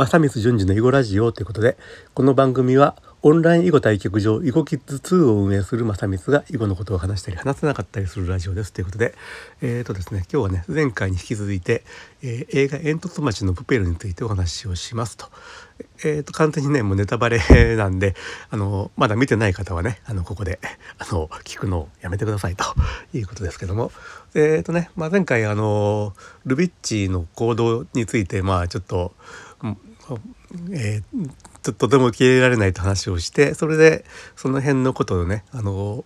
正光淳二の囲碁ラジオということでこの番組はオンライン囲碁対局場囲碁キッズ2を運営する正光が囲碁のことを話したり話せなかったりするラジオですということでえーとですね今日はね前回に引き続いて、えー、映画「煙突町のプペル」についてお話をしますと。えーと、完全にねもうネタバレなんであのまだ見てない方はねあのここであの聞くのをやめてくださいということですけどもえっ、ー、とね、まあ、前回あのルビッチの行動についてまあちょっとえー、ととても受け入れられないと話をしてそれでその辺のことをねあの、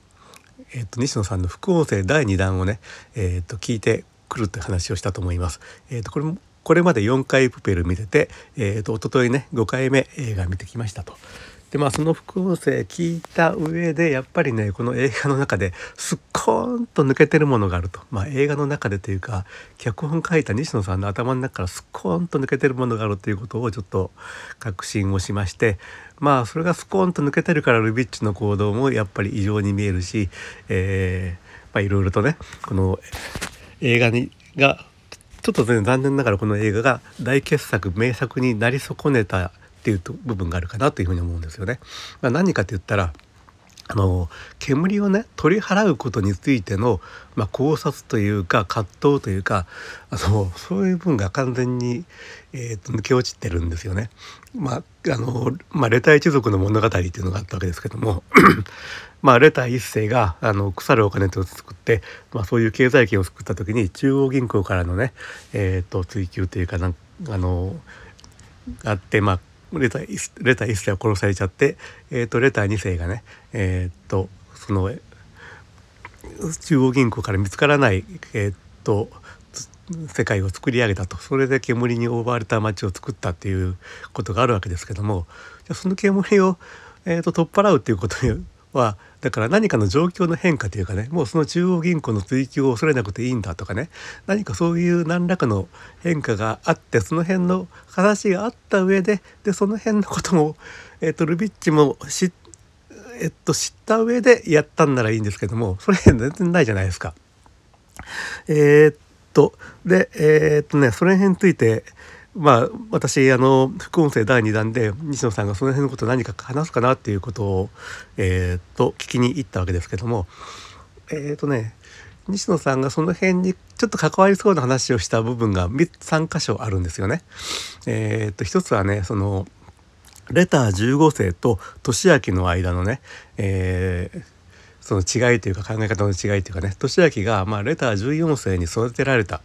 えーと、西野さんの副音声第2弾をね、えーと、聞いてくるって話をしたと思います。えーと、これこれまで4回プペル見てて、えー、と一昨日ね5回目映画見てきましたと。でまあその副音声聞いた上でやっぱりねこの映画の中ですっこーんと抜けてるものがあると。まあ映画の中でというか脚本書いた西野さんの頭の中からすっこーんと抜けてるものがあるということをちょっと確信をしましてまあそれがスコーンと抜けてるからルビッチの行動もやっぱり異常に見えるし、え、まあいろいろとねこの映画にがちょっと残念ながらこの映画が大傑作名作になり損ねたっていう部分があるかなというふうに思うんですよね。まあ、何かって言ったらあの煙をね取り払うことについての、まあ、考察というか葛藤というかあのそういう部分が完全に、えーと、抜け落ちてるんですよね。まああのまあ、レタ一族の物語っていうのがあったわけですけどもまあ、レタ一世があの腐るお金と作って、まあ、そういう経済圏を作った時に中央銀行からのね、えーと、追及というかなんあのあって、まあ、レタレタ1世は殺されちゃって、えーと、レター2世がねえっ、とその中央銀行から見つからない、えーと、世界を作り上げたと。それで煙に覆われた街を作ったっていうことがあるわけですけどもじゃその煙を、えーと取っ払うっていうことにはだから何かの状況の変化というかねもうその中央銀行の追及を恐れなくていいんだとかね何かそういう何らかの変化があってその辺の話があった上ででその辺のことも、えーと、ルビッチも知,、えっと、知った上でやったんならいいんですけどもそれ全然ないじゃないですか。えー、っとでえー、っとねそれ辺についてまあ私あの副音声第2弾で西野さんがその辺のこと何か話すかなっていうことを、えー、と聞きに行ったわけですけどもえっ、とね西野さんがその辺にちょっと関わりそうな話をした部分が3箇所あるんですよね。えー、と一つはねそのレター15世と年明の間のね、えー、その違いというか考え方の違いというかね年明が、まあ、レター14世に育てられた、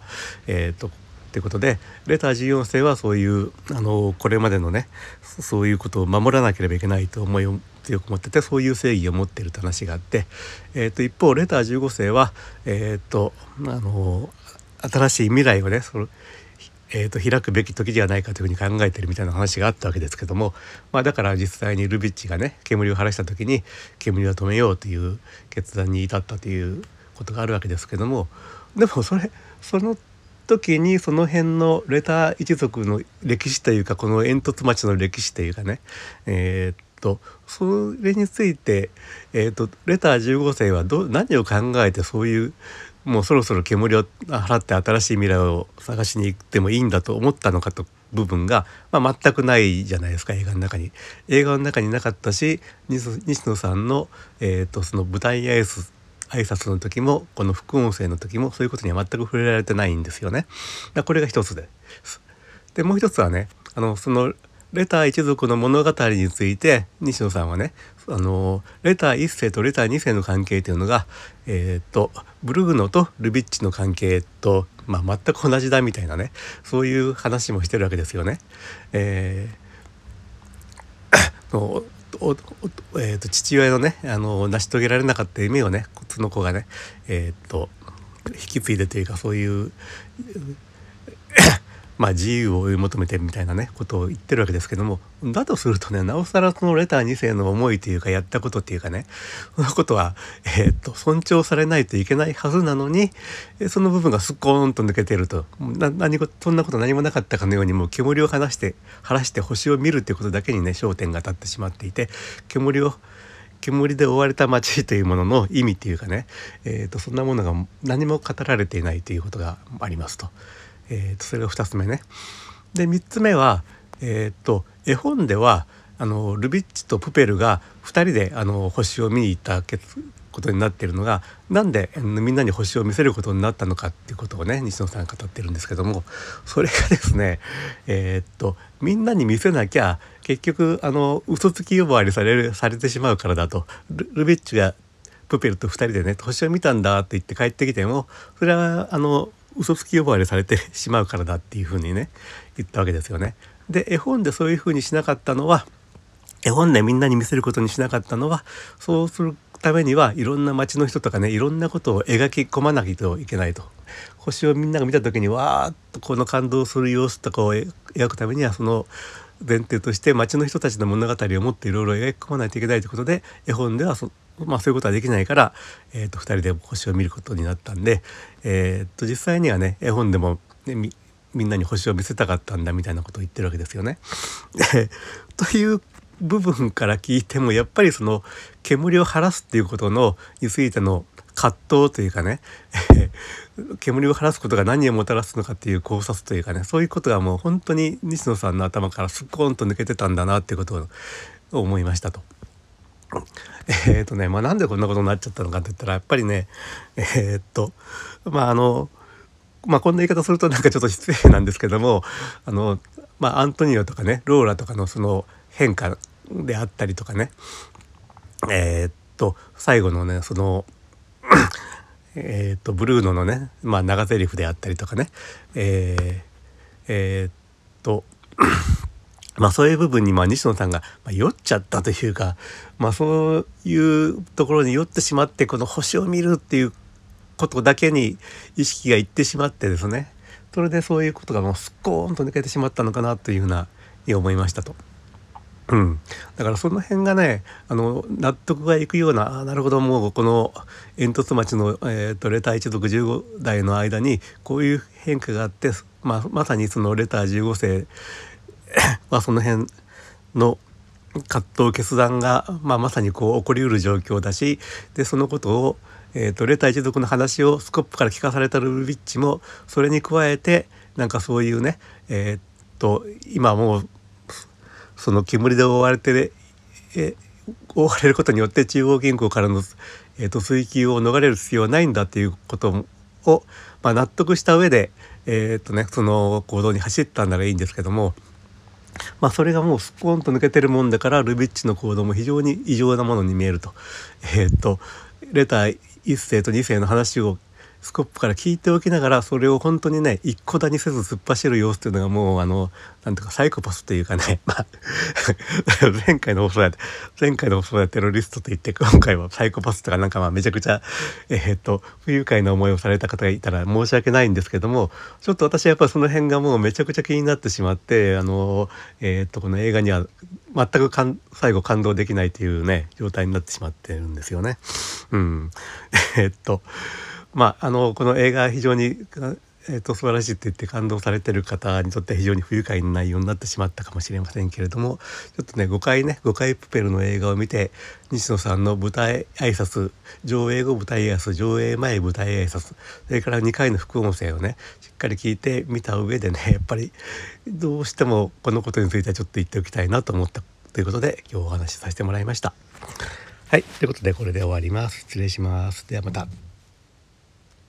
えーとということでレター14世はそういうあのこれまでのねそういうことを守らなければいけないと思いを強く持っててそういう正義を持っているという話があって、えー、と一方レター15世は、えーと、あの新しい未来をねそのえーと、開くべき時ではないかというふうに考えてるみたいな話があったわけですけども、まあ、だから実際にルビッチがね煙を晴らした時に煙を止めようという決断に至ったということがあるわけですけどもでもそれその時にその辺のレター一族の歴史というかこの煙突町の歴史というかねえー、っとそれについて、えー、っとレター15世はど何を考えてそういうもうそろそろ煙を払って新しい未来を探しに行ってもいいんだと思ったのかと部分が、まあ、全くないじゃないですか映画の中に。映画の中になかったし西野さんの,、えーと、とその舞台挨拶挨拶の時もこの副音声の時もそういうことには全く触れられてないんですよね。だこれが一つで。でもう一つはねあのそのレター一族の物語について西野さんはねあのレター1世とレター2世の関係というのが、えーと、ブルグノとルビッチの関係と、まあ、全く同じだみたいなねそういう話もしてるわけですよね。えー えーと、父親のねあの成し遂げられなかった夢をねその子がねえっ、ー、と引き継いでというかそういうまあ、自由を追い求めてみたいなねことを言ってるわけですけどもだとするとねなおさらそのレター2世の思いというかやったことっていうかねそのことは、えー、っと尊重されないといけないはずなのにその部分がスコーンと抜けてるとな何そんなこと何もなかったかのようにもう煙を離して晴らして星を見るっていうことだけにね焦点が当たってしまっていて煙を煙で覆われた街というものの意味っていうかね、えーとそんなものが何も語られていないということがありますと。えー、とそれが2つ目ね。で3つ目はえー、っと絵本ではあのルビッチとプペルが2人であの星を見に行ったことになっているのがなんでみんなに星を見せることになったのかっていうことをね西野さん語ってるんですけどもそれがですねえー、っとみんなに見せなきゃ結局あの嘘つき呼ばわりされるされてしまうからだとルビッチがプペルと2人でね星を見たんだって言って帰ってきてもそれはあの嘘つき呼ばわりされてしまうからだっていうふうにね言ったわけですよね。で絵本でそういうふうにしなかったのは絵本でみんなに見せることにしなかったのはそうするためにはいろんな町の人とかねいろんなことを描き込まなきゃいけないと。星をみんなが見た時にわーっとこの感動する様子とかを描くためにはその前提として街の人たちの物語をもっていろいろ描き込まないといけないということで絵本ではそ,、まあ、そういうことはできないから、えー、と2人で星を見ることになったんで、えー、と実際にはね絵本でも、ね、みみんなに星を見せたかったんだみたいなことを言ってるわけですよね。という部分から聞いてもやっぱりその煙を晴らすっていうことのについての葛藤というかね煙を晴らすことが何をもたらすのかっていう考察というかねそういうことがもう本当に西野さんの頭からすっこんと抜けてたんだなっていうことを思いましたと。えっ、ー、とねまあなんでこんなことになっちゃったのかって言ったらやっぱりねえー、っとまああのまあこんな言い方するとなんかちょっと失礼なんですけどもあのまあアントニオとかねローラとかのその変化であったりとかねえー、っと最後のねそのえっとブルーノのね、まあ、長台詞であったりとかねえー、えー、っ とまあそういう部分にまあ西野さんが酔っちゃったというか、まあ、そういうところに酔ってしまってこの星を見るっていうことだけに意識がいってしまってですねそれでそういうことがもうすっこーんと抜けてしまったのかなというふうなに思いましたと。うん、だからその辺がねあの納得がいくようななるほどもうこの煙突町の、えーと、レター一族15代の間にこういう変化があって、まあ、まさにそのレター15世 はその辺の葛藤決断が、まあ、まさにこう起こりうる状況だしでそのことを、えーと、レター一族の話をスコップから聞かされたルビッチもそれに加えてなんかそういうねえっ、と今もうその煙で覆われてえ覆われることによって中央銀行からの、えーと、追及を逃れる必要はないんだっていうことを、まあ、納得した上で、えーとね、その行動に走ったんならいいんですけども、まあ、それがもうスポンと抜けてるもんだからルビッチの行動も非常に異常なものに見えると。えーとレター1世と2世の話をスコップから聞いておきながらそれを本当にね一個だにせず突っ走る様子っていうのがもうあのなんていうかサイコパスというかね まあ 前回の放送や前回の放送やテロリストと言って今回はサイコパスとかなんかまあめちゃくちゃえー、っと不愉快な思いをされた方がいたら申し訳ないんですけどもちょっと私はやっぱその辺がもうめちゃくちゃ気になってしまってあのえー、っとこの映画には全くかん最後感動できないというね状態になってしまってるんですよね。うん、えー、っとまあ、あのこの映画非常に、えーと、素晴らしいって言って感動されてる方にとって非常に不愉快な内容になってしまったかもしれませんけれどもちょっとね5回ね5回プペルの映画を見て西野さんの舞台挨拶上映後舞台挨拶上映前舞台挨拶それから2回の副音声をねしっかり聞いてみた上でねやっぱりどうしてもこのことについてはちょっと言っておきたいなと思ったということで今日お話しさせてもらいました。はいということでこれで終わります。失礼します。ではまた。